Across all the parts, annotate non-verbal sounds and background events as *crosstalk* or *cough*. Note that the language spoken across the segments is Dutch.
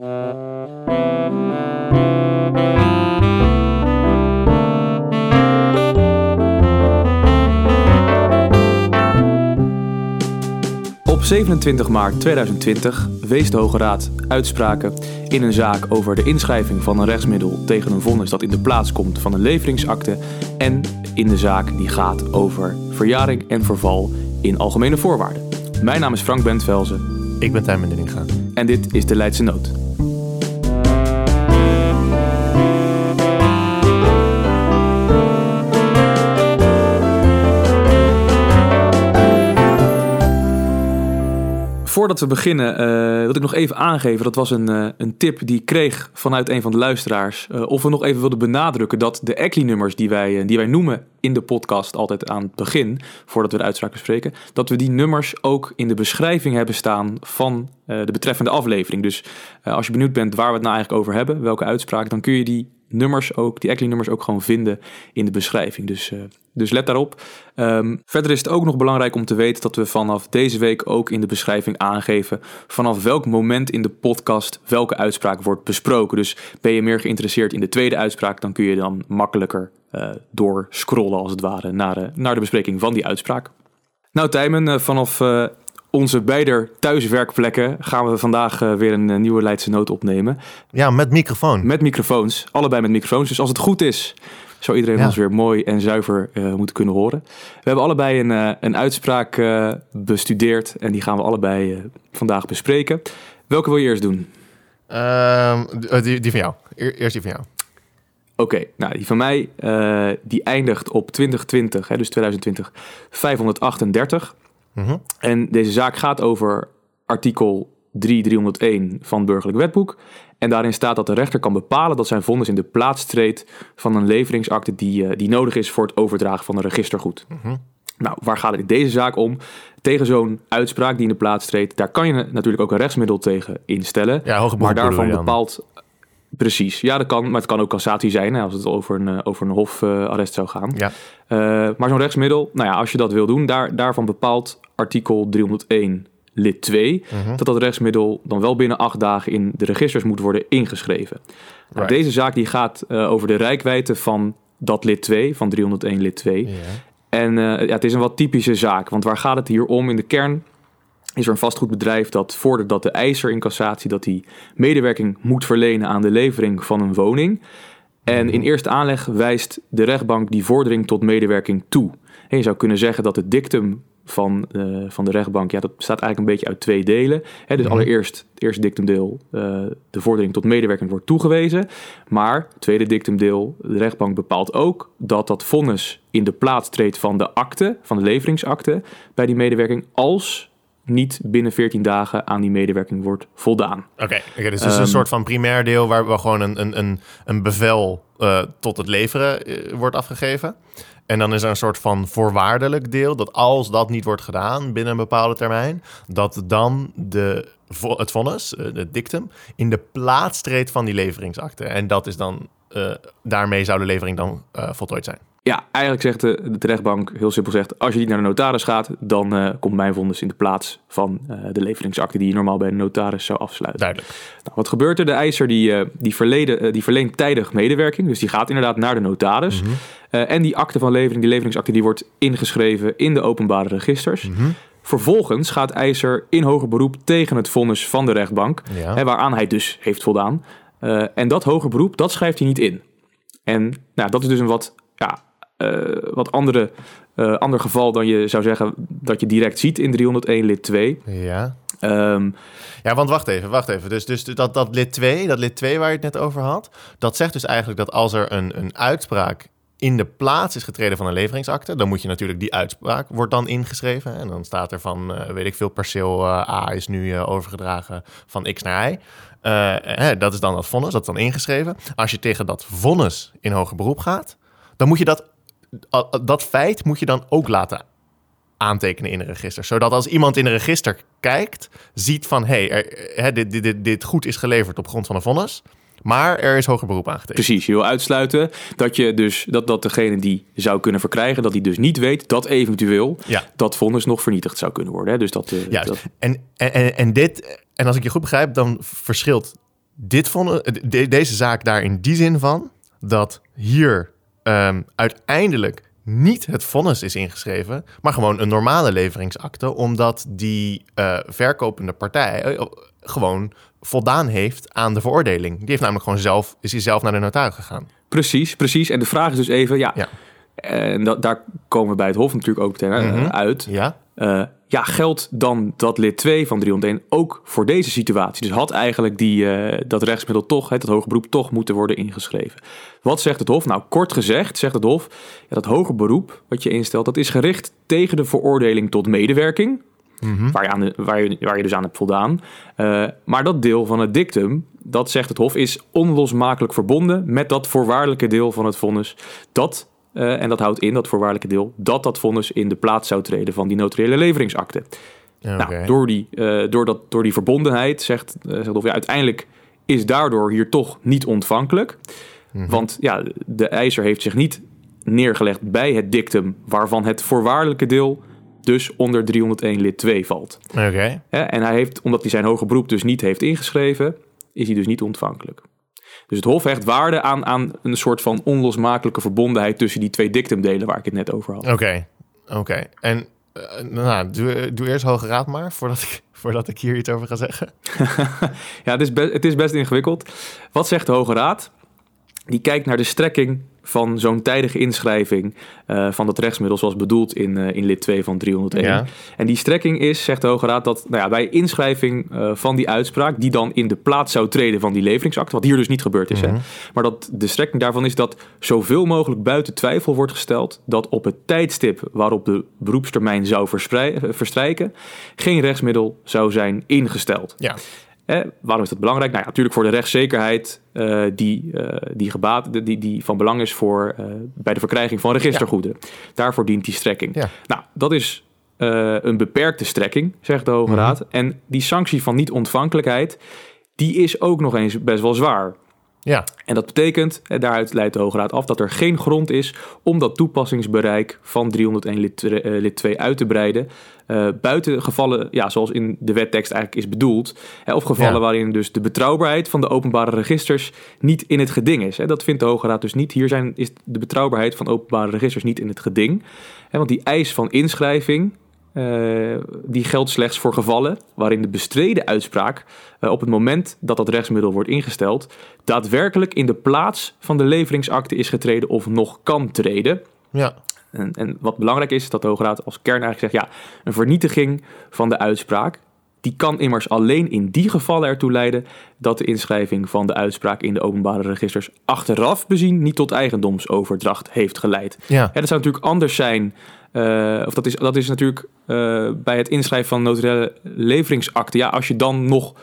Op 27 maart 2020 wees de Hoge Raad uitspraken in een zaak over de inschrijving van een rechtsmiddel tegen een vonnis dat in de plaats komt van een leveringsakte en in de zaak die gaat over verjaring en verval in algemene voorwaarden. Mijn naam is Frank Bentvelzen Ik ben Tijmen Dinninga. en dit is de Leidse Nood. Voordat we beginnen eh, wil ik nog even aangeven, dat was een, eh, een tip die ik kreeg vanuit een van de luisteraars. eh, of we nog even wilden benadrukken dat de ECLI-nummers die wij, die wij noemen in de podcast altijd aan het begin, voordat we de uitspraak bespreken, dat we die nummers ook in de beschrijving hebben staan van de betreffende aflevering. Dus als je benieuwd bent waar we het nou eigenlijk over hebben, welke uitspraak, dan kun je die nummers ook, die ECLI-nummers ook gewoon vinden in de beschrijving. Dus, eh, dus let daarop. Ehm, verder is het ook nog belangrijk om te weten dat we vanaf deze week ook in de beschrijving aangeven vanaf welk moment in de podcast welke uitspraak wordt besproken. Dus ben je meer geïnteresseerd in de tweede uitspraak, dan kun je dan makkelijker eh doorscrollen als het ware naar de, naar de bespreking van die uitspraak. Nou Tijmen, eh, vanaf eh, onze beider thuiswerkplekken gaan we vandaag eh, weer een eh, nieuwe Leidse Noot opnemen. Ja, met microfoon. Met microfoons, allebei met microfoons. Dus als het goed is, zou iedereen Ja. ons weer mooi en zuiver eh, moeten kunnen horen. We hebben allebei een, een uitspraak bestudeerd en die gaan we allebei vandaag bespreken. Welke wil je eerst doen? Ehm, die- die, van jou. Eer- Eerst die van jou. Oké, nou die van mij, die eindigt op 2020, hè, dus 2020, 538. Mhm. En deze zaak gaat over artikel 3301 van het burgerlijk wetboek. En daarin staat dat de rechter kan bepalen dat zijn vonnis in de plaats treedt van een leveringsakte die, eh, die nodig is voor het overdragen van een registergoed. Mhm. Nou, waar gaat het in deze zaak om? Tegen zo'n uitspraak die in de plaats treedt, daar kan je natuurlijk ook een rechtsmiddel tegen instellen. Ja, maar daarvan bepaalt. Precies, ja, dat kan, maar het kan ook cassatie zijn hè, als het over een, eh, over een hofarrest zou gaan. Ja. Eh, maar zo'n rechtsmiddel, nou ja, als je dat wil doen, daar, daarvan bepaalt artikel 301 lid 2 Mhm. dat dat rechtsmiddel dan wel binnen acht dagen in de registers moet worden ingeschreven. Nou. Deze zaak die gaat eh, over de rijkwijde van dat lid 2, van 301 lid 2. Ja. En ja, het is een wat typische zaak, want waar gaat het hier om? In de kern is er een vastgoedbedrijf dat vordert dat de eiser in cassatie dat hij medewerking moet verlenen aan de levering van een woning. En in eerste aanleg wijst de rechtbank die vordering tot medewerking toe. En je zou kunnen zeggen dat het dictum van, eh, van de rechtbank, ja, dat bestaat eigenlijk een beetje uit twee delen. Hè, dus Mhm. allereerst, het eerste dictumdeel, eh, de vordering tot medewerking wordt toegewezen. Maar, het tweede dictumdeel, de rechtbank bepaalt ook dat dat vonnis in de plaats treedt van de akte, van de leveringsakte, bij die medewerking, als niet binnen 14 dagen aan die medewerking wordt voldaan. Oké, dus het is Ehm, een soort van primair deel waar we gewoon een, een, een, een bevel eh, tot het leveren eh, wordt afgegeven. En dan is er een soort van voorwaardelijk deel dat als dat niet wordt gedaan binnen een bepaalde termijn, dat dan de, het vonnis, eh, het dictum, in de plaats treedt van die leveringsakte. En dat is dan, daarmee zou de levering dan voltooid zijn. Ja, eigenlijk zegt de, de rechtbank heel simpel zegt, als je niet naar de notaris gaat, dan eh, komt mijn vonnis in de plaats van eh, de leveringsakte die je normaal bij de notaris zou afsluiten. Duidelijk. Nou, wat gebeurt er? De eiser die, eh, die, verleden, die verleent tijdig medewerking, dus die gaat inderdaad naar de notaris. Mhm. En die akte van levering, die leveringsakte, die wordt ingeschreven in de openbare registers. Mhm. Vervolgens gaat eiser in hoger beroep tegen het vonnis van de rechtbank, Ja. hè, waaraan hij dus heeft voldaan. En dat hoger beroep, dat schrijft hij niet in. En nou, dat is dus een wat, ja, wat andere, eh, ander geval dan je zou zeggen dat je direct ziet in 301 lid 2. Ja. Ehm, Ja, want wacht even, wacht even. Dus, dus dat, dat lid 2, dat lid 2 waar je het net over had, dat zegt dus eigenlijk dat als er een, een uitspraak in de plaats is getreden van een leveringsakte, dan moet je natuurlijk die uitspraak wordt dan ingeschreven. En dan staat er van, eh, weet ik veel, perceel eh, A is nu eh, overgedragen van X naar Y. Eh, hè, dat is dan dat vonnis, dat is dan ingeschreven. Als je tegen dat vonnis in hoger beroep gaat, dan moet je dat, dat feit moet je dan ook laten aantekenen in een register. Zodat als iemand in een register kijkt, ziet van... hé, hey, dit, dit, dit, dit goed is geleverd op grond van een vonnis... maar er is hoger beroep aangetekend. Precies, je wil uitsluiten dat je dus dat, dat degene die zou kunnen verkrijgen, dat hij dus niet weet dat eventueel Ja. dat vonnis nog vernietigd zou kunnen worden. Hè? Dus dat, eh, Juist. dat En, en, en, dit, en als ik je goed begrijp, dan verschilt dit vonden, de- deze zaak daar in die zin van dat hier ehm, uiteindelijk niet het vonnis is ingeschreven, maar gewoon een normale leveringsakte, omdat die eh, verkopende partij eh, gewoon voldaan heeft aan de veroordeling. Die heeft namelijk gewoon zelf, is hij zelf naar de notaris gegaan. Precies, precies. En de vraag is dus even, ja, Ja. en daar komen we bij het Hof natuurlijk ook meteen Mhm. uit. Ja? Eh, ja, geldt dan dat lid 2 van 301 ook voor deze situatie? Dus had eigenlijk die, eh, dat rechtsmiddel toch, hè, dat hoger beroep, toch moeten worden ingeschreven. Wat zegt het Hof? Nou, kort gezegd zegt het Hof, ja, dat hoger beroep wat je instelt, dat is gericht tegen de veroordeling tot medewerking. Waar, je aan de, waar, je, waar je dus aan hebt voldaan. Eh, maar dat deel van het dictum, dat zegt het Hof, is onlosmakelijk verbonden met dat voorwaardelijke deel van het vonnis. Dat, eh, en dat houdt in, dat voorwaardelijke deel, dat dat vonnis in de plaats zou treden van die notariële leveringsakte. Nou, door die, eh, door, dat, door die verbondenheid zegt, eh, zegt ja, uiteindelijk is daardoor hier toch niet ontvankelijk. Want ja, de eiser heeft zich niet neergelegd bij het dictum waarvan het voorwaardelijke deel dus onder 301 lid 2 valt. Oké. En hij heeft, omdat hij zijn hoger beroep dus niet heeft ingeschreven, is hij dus niet ontvankelijk. Dus het Hof hecht waarde aan, aan een soort van onlosmakelijke verbondenheid tussen die twee dictumdelen waar ik het net over had. Oké. Oké. En eh, nou, doe, doe eerst Hoge Raad maar, voordat ik, *laughs* voordat ik hier iets over ga zeggen. *laughs* Ja, het is, het is best ingewikkeld. Wat zegt de Hoge Raad? Die kijkt naar de strekking van zo'n tijdige inschrijving eh, van dat rechtsmiddel zoals bedoeld in, eh, in lid 2 van 301. Ja. En die strekking is, zegt de Hoge Raad, dat nou ja, bij inschrijving eh, van die uitspraak, die dan in de plaats zou treden van die leveringsakte, wat hier dus niet gebeurd is, hè, maar dat de strekking daarvan is dat zoveel mogelijk buiten twijfel wordt gesteld dat op het tijdstip waarop de beroepstermijn zou verstrijken, geen rechtsmiddel zou zijn ingesteld. Ja. Hè, waarom is dat belangrijk? Nou ja, natuurlijk voor de rechtszekerheid eh, die, eh, die, gebaat, die, die van belang is voor, eh, bij de verkrijging van registergoederen. Daarvoor dient die strekking. Ja. Nou, dat is een beperkte strekking, zegt de Hoge Raad. En die sanctie van niet-ontvankelijkheid, die is ook nog eens best wel zwaar. Ja. En dat betekent, en daaruit leidt de Hoge Raad af, dat er geen grond is om dat toepassingsbereik van 301 lid, twe- eh, lid 2 uit te breiden. eh, buiten gevallen, ja, zoals in de wettekst eigenlijk is bedoeld. Hè, of gevallen Ja. waarin dus de betrouwbaarheid van de openbare registers niet in het geding is. Hè. Dat vindt de Hoge Raad dus niet. Hier zijn, is de betrouwbaarheid van openbare registers niet in het geding. Hè, want die eis van inschrijving, eh, die geldt slechts voor gevallen waarin de bestreden uitspraak eh, op het moment dat dat rechtsmiddel wordt ingesteld, daadwerkelijk in de plaats van de leveringsakte is getreden of nog kan treden. Ja. En, en wat belangrijk is, dat de Hoge Raad als kern eigenlijk zegt, ja, een vernietiging van de uitspraak, die kan immers alleen in die gevallen ertoe leiden dat de inschrijving van de uitspraak in de openbare registers achteraf bezien niet tot eigendomsoverdracht heeft geleid. Ja. Ja, dat zou natuurlijk anders zijn. eh, of dat is, dat is natuurlijk eh, bij het inschrijven van notariële leveringsakte. Ja, als je dan nog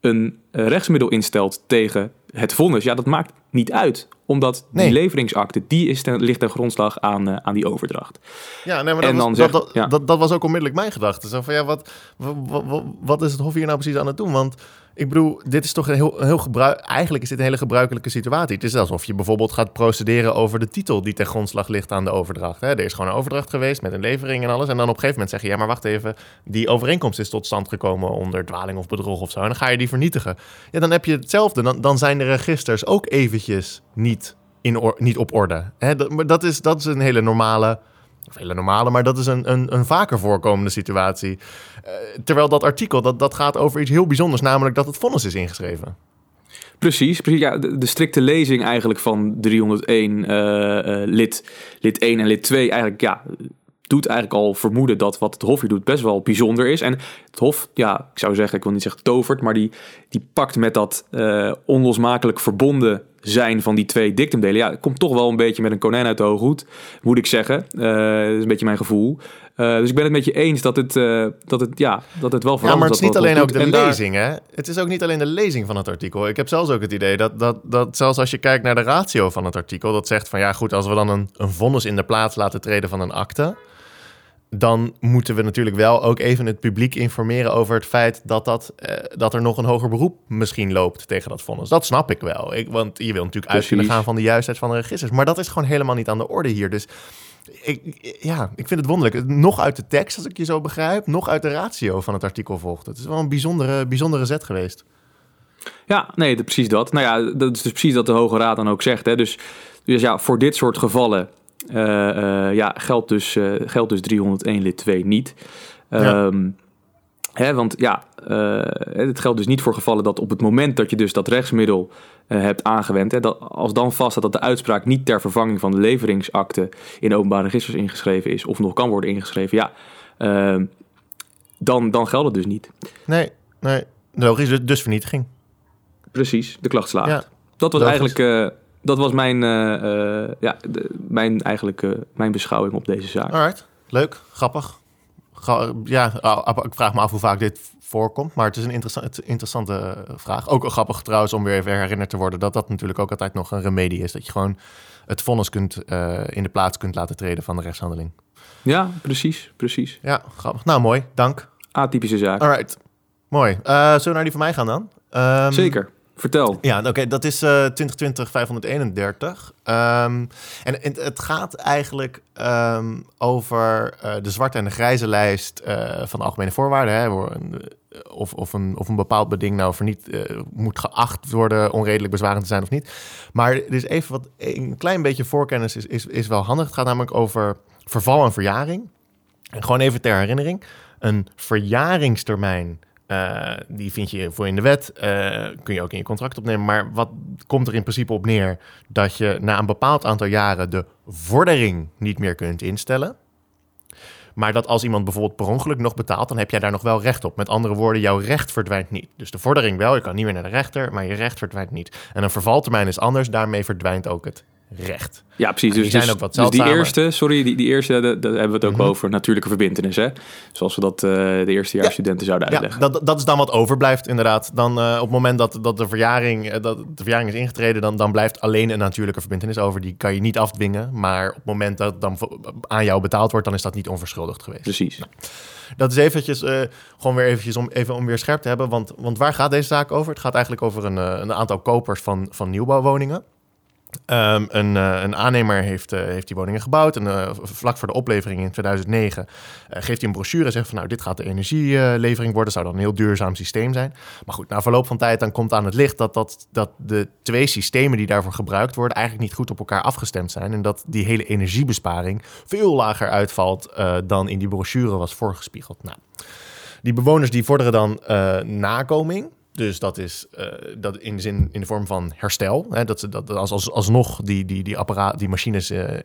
een eh, rechtsmiddel instelt tegen het vonnis, ja, dat maakt niet uit. Omdat Nee. die leveringsakte, die is ten, ligt ten grondslag aan, eh, aan die overdracht. Ja, nee, maar dat, En was, dan dat, zegt- dat, ja. dat, dat was ook onmiddellijk mijn gedachte. Zo van, ja, wat, wat, wat, wat is het Hof hier nou precies aan het doen? Want ik bedoel, dit is toch een heel, heel gebruik... Eigenlijk is dit een hele gebruikelijke situatie. Het is alsof je bijvoorbeeld gaat procederen over de titel... die ten grondslag ligt aan de overdracht. Hè? Er is gewoon een overdracht geweest met een levering en alles. En dan op een gegeven moment zeg je... ja, maar wacht even, die overeenkomst is tot stand gekomen... onder dwaling of bedrog of zo. En dan ga je die vernietigen. Ja, dan heb je hetzelfde. Dan, dan zijn de registers ook eventjes niet, in niet op orde. Hè? Dat, maar dat is, dat is een hele normale... Of hele normale, maar dat is een, een, een vaker voorkomende situatie. Eh, terwijl dat artikel, dat, dat gaat over iets heel bijzonders, namelijk dat het vonnis is ingeschreven. Precies, precies ja, de, de strikte lezing eigenlijk van 301 eh, eh, lid, lid 1 en lid 2 eigenlijk ja, doet eigenlijk al vermoeden dat wat het Hof hier doet best wel bijzonder is. En het Hof, ja, ik zou zeggen, ik wil niet zeggen tovert, maar die, die pakt met dat eh, onlosmakelijk verbonden zijn van die twee dictumdelen. Ja, het komt toch wel een beetje met een konijn uit de hoge hoed, moet ik zeggen. Eh, dat is een beetje mijn gevoel. Eh, dus ik ben het met je eens dat het, dat het, ja, dat het wel Ja, maar het is niet alleen ook de En daar- lezing, hè? Het is ook niet alleen de lezing van het artikel. Ik heb zelfs ook het idee dat, dat, dat zelfs als je kijkt naar de ratio van het artikel, dat zegt van ja, goed, als we dan een, een vonnis in de plaats laten treden van een akte, dan moeten we natuurlijk wel ook even het publiek informeren over het feit dat, dat, eh, dat er nog een hoger beroep misschien loopt tegen dat vonnis. Dat snap ik wel. Ik, want je wil natuurlijk uit kunnen gaan van de juistheid van de registers. Maar dat is gewoon helemaal niet aan de orde hier. Dus ik, ja, ik vind het wonderlijk. Nog uit de tekst, als ik je zo begrijp, nog uit de ratio van het artikel volgt. Het is wel een bijzondere, bijzondere zet geweest. Ja, nee, precies dat. Nou ja, dat is dus precies wat de Hoge Raad dan ook zegt. Hè. Dus, dus ja, voor dit soort gevallen ja, geldt, dus, uh, geldt dus 301 lid 2 niet. Ja. Um, hè, want ja, het geldt dus niet voor gevallen dat op het moment dat je dus dat rechtsmiddel hebt aangewend, hè, dat als dan vaststaat dat de uitspraak niet ter vervanging van de leveringsakte in openbare registers ingeschreven is of nog kan worden ingeschreven, ja, uh, dan, dan geldt het dus niet. Nee, nee. logisch, dus, dus vernietiging. Precies, de klacht slaagt. Ja, dat was eigenlijk uh, dat was mijn, uh, uh, ja, de, mijn, eigenlijk, mijn beschouwing op deze zaak. Alright, leuk, grappig. Ga, ja, ik vraag me af hoe vaak dit voorkomt, maar het is een interessant, interessante vraag. Ook grappig trouwens om weer even herinnerd te worden dat dat natuurlijk ook altijd nog een remedie is. Dat je gewoon het vonnis kunt, in de plaats kunt laten treden van de rechtshandeling. Ja, precies, precies. Ja, grappig. Nou, mooi, dank. Atypische zaak. Alright, mooi. zullen we naar die van mij gaan dan? Um, Zeker. Vertel. Ja, oké, dat is uh, 2020 531. Um, en het gaat eigenlijk um, over uh, de zwarte en de grijze lijst uh, van algemene voorwaarden. Hè, of, of, een, of een bepaald beding nou voor niet moet geacht worden onredelijk bezwarend te zijn of niet. Maar is even wat, een klein beetje voorkennis is, is, is wel handig. Het gaat namelijk over verval en verjaring. En gewoon even ter herinnering. Een verjaringstermijn uh, die vind je voor in de wet, uh, kun je ook in je contract opnemen. Maar wat komt er in principe op neer? Dat je na een bepaald aantal jaren de vordering niet meer kunt instellen. Maar dat als iemand bijvoorbeeld per ongeluk nog betaalt, dan heb jij daar nog wel recht op. Met andere woorden, jouw recht verdwijnt niet. Dus de vordering wel, je kan niet meer naar de rechter, maar je recht verdwijnt niet. En een vervaltermijn is anders, daarmee verdwijnt ook het recht. Ja, precies. Dus, die, dus, dus die eerste, sorry, die, die eerste, daar, hebben we het ook mm -hmm. over natuurlijke verbindenis, hè? Zoals we dat uh, de eerstejaarsstudenten ja. zouden uitleggen. Ja, dat, dat is dan wat overblijft, inderdaad. Dan uh, op het moment dat, dat, de verjaring, uh, dat de verjaring is ingetreden, dan, dan blijft alleen een natuurlijke verbindenis over. Die kan je niet afdwingen, maar op het moment dat dan aan jou betaald wordt, dan is dat niet onverschuldigd geweest. Precies. Nou, dat is eventjes, gewoon weer eventjes om, even om weer scherp te hebben, want, want waar gaat deze zaak over? Het gaat eigenlijk over een, een aantal kopers van, van nieuwbouwwoningen. Um, een, uh, een, aannemer heeft, uh, heeft die woningen gebouwd. En uh, vlak voor de oplevering in 2009 geeft hij een brochure en zegt van nou, dit gaat de energielevering worden. Zou dan een heel duurzaam systeem zijn. Maar goed, na verloop van tijd dan komt aan het licht dat, dat, dat de twee systemen die daarvoor gebruikt worden eigenlijk niet goed op elkaar afgestemd zijn. En dat die hele energiebesparing veel lager uitvalt dan in die brochure was voorgespiegeld. Nou, die bewoners die vorderen dan nakoming. Dus dat is uh, dat in, de zin, in de vorm van herstel. Hè, dat ze dat als, als, alsnog die, die, die, apparaat, die machines uh,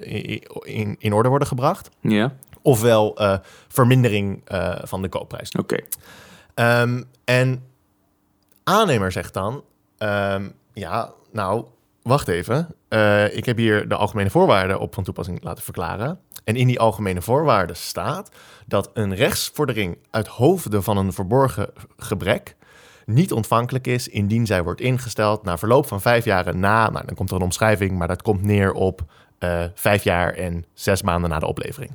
in, in orde worden gebracht. Ja. Ofwel uh, vermindering van de koopprijs. Oké. Okay. Um, en aannemer zegt dan: um, ja, nou, wacht even. ik heb hier de algemene voorwaarden op van toepassing laten verklaren. En in die algemene voorwaarden staat dat een rechtsvordering uit hoofde van een verborgen gebrek niet ontvankelijk is indien zij wordt ingesteld na verloop van vijf jaar na, nou, dan komt er een omschrijving, maar dat komt neer op uh, vijf jaar en zes maanden na de oplevering.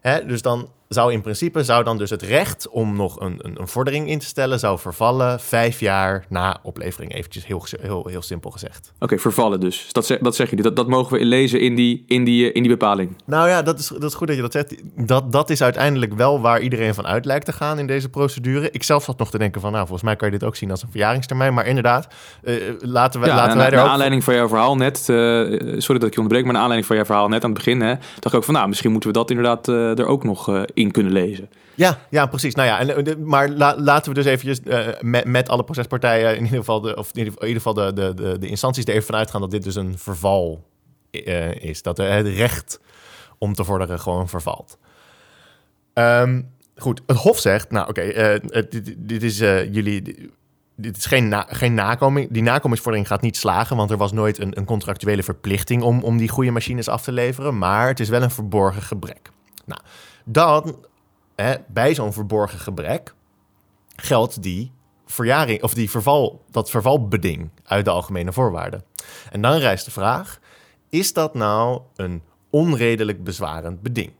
Hè, dus dan zou in principe zou dan dus het recht om nog een, een, een, vordering in te stellen, zou vervallen vijf jaar na oplevering. Eventjes heel, heel, heel simpel gezegd. Oké, vervallen dus. Dat zeg, dat zeg je. Dat, dat mogen we lezen in die, in, die, in die bepaling. Nou ja, dat is, dat is goed dat je dat zegt. Dat, dat is uiteindelijk wel waar iedereen van uit lijkt te gaan in deze procedure. Ik zelf zat nog te denken van, nou, volgens mij kan je dit ook zien als een verjaringstermijn. Maar inderdaad, uh, laten, we, ja, laten wij er ook... aanleiding van jouw verhaal net, uh, sorry dat ik je onderbreek, maar naar aanleiding van jouw verhaal net aan het begin, hè, dacht ik ook van, nou, misschien moeten we dat inderdaad uh, er ook nog in kunnen lezen. Ja, ja, precies. Nou ja, en, eh, maar la, laten we dus eventjes uh, met, alle procespartijen, in ieder geval, de, of in ieder, geval de, de, de, instanties er even vanuit gaan dat dit dus een verval uh, is. Dat het recht om te vorderen gewoon vervalt. Um, goed, het Hof zegt, nou oké, dit, dit, is jullie dit is geen, geen nakoming. Die nakomingsvordering gaat niet slagen, want er was nooit een, een contractuele verplichting om, om die goede machines af te leveren. Maar het is wel een verborgen gebrek. Nou, dan, bij zo'n verborgen gebrek, geldt die verjaring, of die verval, dat vervalbeding uit de algemene voorwaarden. En dan rijst de vraag: is dat nou een onredelijk bezwarend beding?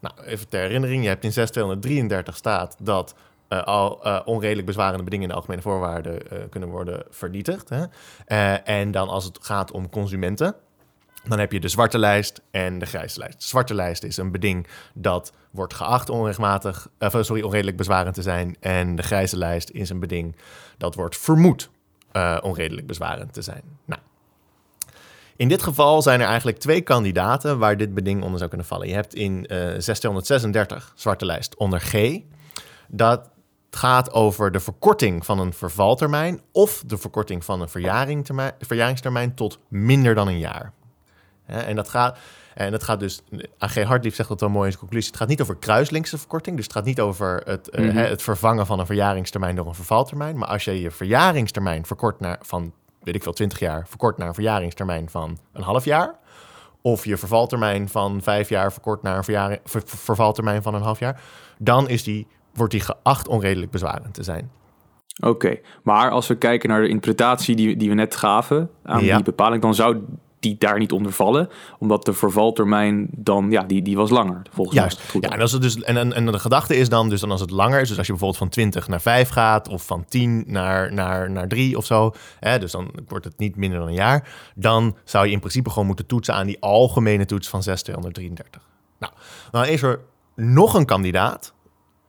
Nou, even ter herinnering, je hebt in 6233 staat dat uh, al uh, onredelijk bezwarende bedingen in de algemene voorwaarden uh, kunnen worden vernietigd. Hè? en dan als het gaat om consumenten, dan heb je de zwarte lijst en de grijze lijst. De zwarte lijst is een beding dat wordt geacht onrechtmatig, uh, sorry, onredelijk bezwarend te zijn. En de grijze lijst is een beding dat wordt vermoed uh, onredelijk bezwarend te zijn. Nou, in dit geval zijn er eigenlijk twee kandidaten waar dit beding onder zou kunnen vallen. Je hebt in uh, 1636 zwarte lijst onder G. Dat gaat over de verkorting van een vervaltermijn of de verkorting van een verjaringstermijn tot minder dan een jaar. En dat gaat, en dat gaat dus, AG Hartlief zegt dat wel mooi in zijn conclusie, het gaat niet over kruislinkse verkorting, dus het gaat niet over het, mm -hmm. het vervangen van een verjaringstermijn door een vervaltermijn, maar als je je verjaringstermijn verkort naar, van, weet ik veel, 20 jaar, verkort naar een verjaringstermijn van een half jaar, of je vervaltermijn van vijf jaar verkort naar een verjaring, ver, vervaltermijn van een half jaar, dan is die, wordt die geacht onredelijk bezwarend te zijn. Oké, maar als we kijken naar de interpretatie die, die we net gaven aan ja. die bepaling, dan zou die daar niet onder vallen. Omdat de vervaltermijn dan, ja, die, die was langer. Volgens Juist. Mij. Goed ja, en, als het dus, en, en, en de gedachte is dan, dus dan als het langer is, dus als je bijvoorbeeld van 20 naar 5 gaat, of van 10 naar, naar, naar 3 of zo, hè, dus dan wordt het niet minder dan een jaar, dan zou je in principe gewoon moeten toetsen aan die algemene toets van 6233. Nou, dan is er nog een kandidaat.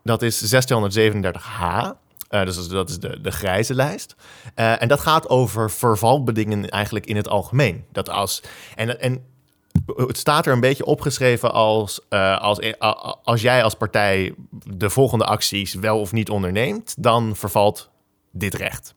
Dat is 637H. Uh, dus dat is de, de grijze lijst. Uh, en dat gaat over vervalbedingen eigenlijk in het algemeen. Dat als, en, en het staat er een beetje opgeschreven als, uh, als, als jij als partij de volgende acties wel of niet onderneemt, dan vervalt dit recht.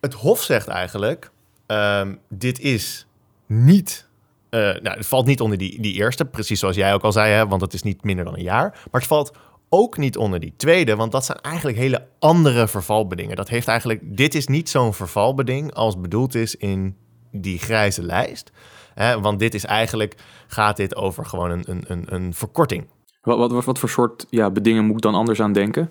Het Hof zegt eigenlijk, um, dit is niet nou, het valt niet onder die, die eerste, precies zoals jij ook al zei, hè, want het is niet minder dan een jaar. Maar het valt ook niet onder die tweede, want dat zijn eigenlijk hele andere vervalbedingen. Dat heeft eigenlijk, dit is niet zo'n vervalbeding als bedoeld is in die grijze lijst. Hè, want dit is eigenlijk, gaat dit over gewoon een, een, een, verkorting. Wat, wat, wat voor soort ja, bedingen moet ik dan anders aan denken?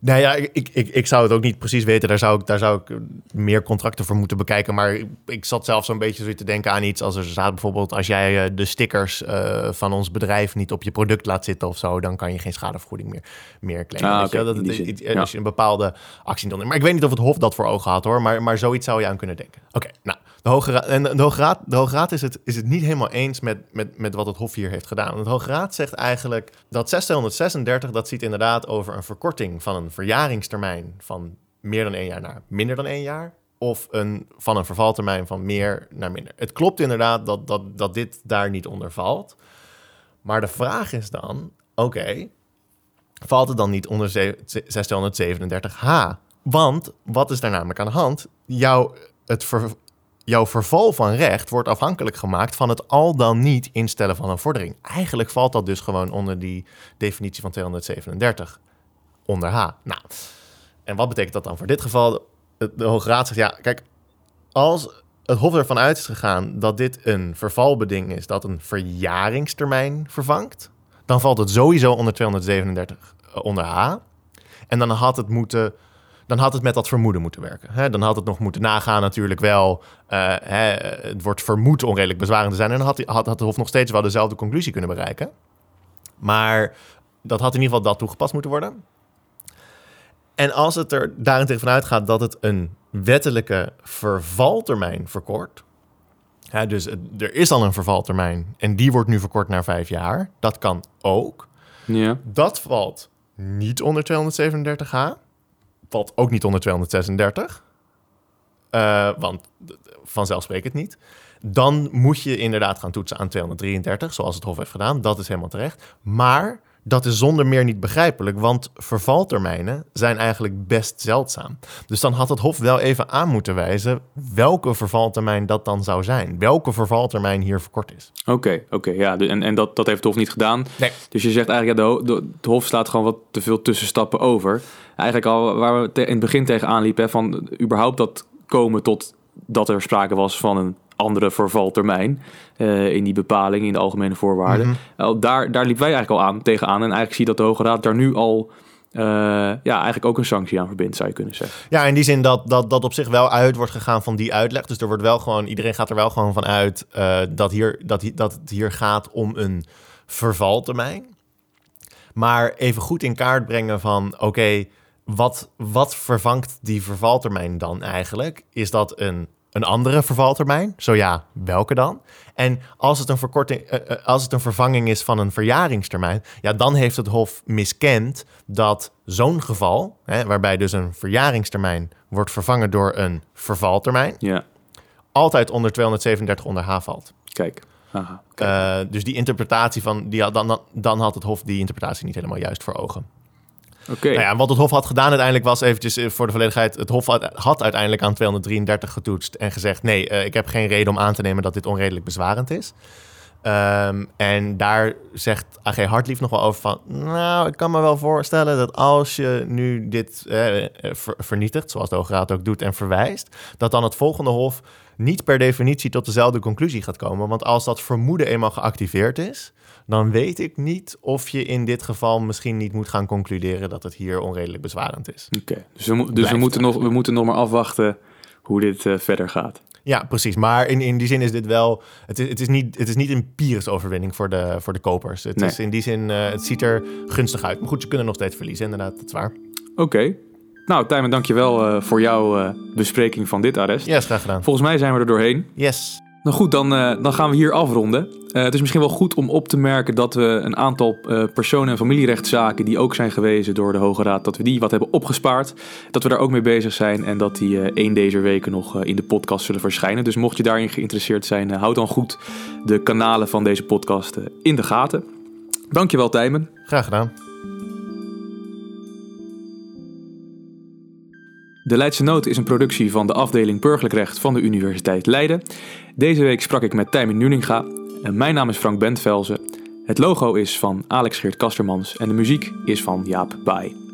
Nou ja, ik, ik, ik zou het ook niet precies weten. Daar zou ik, daar zou ik meer contracten voor moeten bekijken. Maar ik zat zelf zo'n beetje zo te denken aan iets als er staat bijvoorbeeld... als jij eh, de stickers uh, van ons bedrijf niet op je product laat zitten of zo... dan kan je geen schadevergoeding meer, meer claimen. Ah, okay, dat het, ja. Als je een bepaalde actie dan... Maar ik weet niet of het Hof dat voor ogen had hoor. Maar, maar zoiets zou je aan kunnen denken. Oké, nou... De Hoge Raad, en de Hoge Raad, de Hoge Raad is, het, is het niet helemaal eens met, met, met wat het Hof hier heeft gedaan. De Hoge Raad zegt eigenlijk dat 1636, dat ziet inderdaad over een verkorting van een verjaringstermijn van meer dan één jaar naar minder dan één jaar. Of een, van een vervaltermijn van meer naar minder. Het klopt inderdaad dat, dat, dat dit daar niet onder valt. Maar de vraag is dan, oké, valt het dan niet onder 637h? Want wat is daar namelijk aan de hand? Jouw, het ver, jouw verval van recht wordt afhankelijk gemaakt van het al dan niet instellen van een vordering. Eigenlijk valt dat dus gewoon onder die definitie van 237 onder H. Nou, en wat betekent dat dan voor dit geval? De, de Hoge Raad zegt ja, kijk, als het Hof ervan uit is gegaan dat dit een vervalbeding is dat een verjaringstermijn vervangt, dan valt het sowieso onder 237 eh, onder H. En dan had het moeten dan had het met dat vermoeden moeten werken. Hè? Dan had het nog moeten nagaan natuurlijk wel. Uh, hè, het wordt vermoed onredelijk bezwarend te zijn. En dan had, had, had het Hof nog steeds wel dezelfde conclusie kunnen bereiken. Maar dat had in ieder geval dat toegepast moeten worden. En als het er daarentegen vanuit gaat dat het een wettelijke vervaltermijn verkort... Hè, dus er is al een vervaltermijn en die wordt nu verkort naar vijf jaar. Dat kan ook. Ja. Dat valt niet onder 237h valt ook niet onder 236. Uh, want vanzelfsprekend niet. Dan moet je inderdaad gaan toetsen aan 233, zoals het Hof heeft gedaan. Dat is helemaal terecht. Maar dat is zonder meer niet begrijpelijk, want vervaltermijnen zijn eigenlijk best zeldzaam. Dus dan had het Hof wel even aan moeten wijzen welke vervaltermijn dat dan zou zijn. Welke vervaltermijn hier verkort is. Oké, oké, ja. En, en dat, dat heeft het Hof niet gedaan. Nee. Dus je zegt eigenlijk, ja, de, het Hof slaat gewoon wat te veel tussenstappen over. Eigenlijk al waar we in het begin tegenaan liepen, van überhaupt dat komen tot dat er sprake was van een andere vervaltermijn uh, in die bepaling, in de algemene voorwaarden. Mm daar, daar liepen wij eigenlijk al aan, tegenaan. En eigenlijk zie je dat de Hoge Raad daar nu al uh, ja, eigenlijk ook een sanctie aan verbindt, zou je kunnen zeggen. Ja, in die zin dat, dat dat op zich wel uit wordt gegaan van die uitleg. Dus er wordt wel gewoon, iedereen gaat er wel gewoon van uit uh, dat, hier, dat, dat het hier gaat om een vervaltermijn. Maar even goed in kaart brengen van oké, okay, wat, wat vervangt die vervaltermijn dan eigenlijk? Is dat een een andere vervaltermijn? Zo ja, welke dan? En als het een, verkorting, eh, eh, als het een vervanging is van een verjaringstermijn, ja, dan heeft het Hof miskend dat zo'n geval, hè, waarbij dus een verjaringstermijn wordt vervangen door een vervaltermijn, Ja, altijd onder 237 onder H valt. kijk. Aha. Eh, dus die interpretatie van, die dan, dan, dan had het Hof die interpretatie niet helemaal juist voor ogen. Nou ja, wat het Hof had gedaan uiteindelijk was eventjes eh, voor de volledigheid... het Hof had, uiteindelijk aan 233 getoetst en gezegd... nee, eh, ik heb geen reden om aan te nemen dat dit onredelijk bezwarend is. Ehm, en daar zegt AG Hartlief nog wel over van... nou, ik kan me wel voorstellen dat als je nu dit eh, ver- vernietigt... zoals de Hoge Raad ook doet en verwijst... dat dan het volgende Hof niet per definitie tot dezelfde conclusie gaat komen. Want als dat vermoeden eenmaal geactiveerd is... dan weet ik niet of je in dit geval misschien niet moet gaan concluderen... dat het hier onredelijk bezwarend is. Oké, Dus, we, dus we, moeten nog, we moeten nog maar afwachten hoe dit eh, verder gaat. Ja, precies. Maar in, in die zin is dit wel... Het is, het is, niet, het is niet een Pyrrhus-overwinning voor de, voor de kopers. Het Nee. is in die zin... eh, het ziet er gunstig uit. Maar goed, ze kunnen nog steeds verliezen, inderdaad. Dat is waar. Oké. Nou, Tijmen, dankjewel eh voor jouw bespreking van dit arrest. Yes, graag gedaan. Volgens mij zijn we er doorheen. Yes. Nou goed, dan, eh, dan gaan we hier afronden. Eh, het is misschien wel goed om op te merken dat we een aantal eh, personen- en familierechtszaken die ook zijn gewezen door de Hoge Raad, dat we die wat hebben opgespaard. Dat we daar ook mee bezig zijn en dat die één deze weken nog in de podcast zullen verschijnen. Dus mocht je daarin geïnteresseerd zijn, houd dan goed de kanalen van deze podcast in de gaten. Dankjewel Tijmen. Graag gedaan. De Leidse Noot is een productie van de afdeling Burgerlijk Recht van de Universiteit Leiden. Deze week sprak ik met Tijmen Nuninga. En mijn naam is Frank Bentvelzen. Het logo is van Alex Geert Kastermans en de muziek is van Jaap Baai.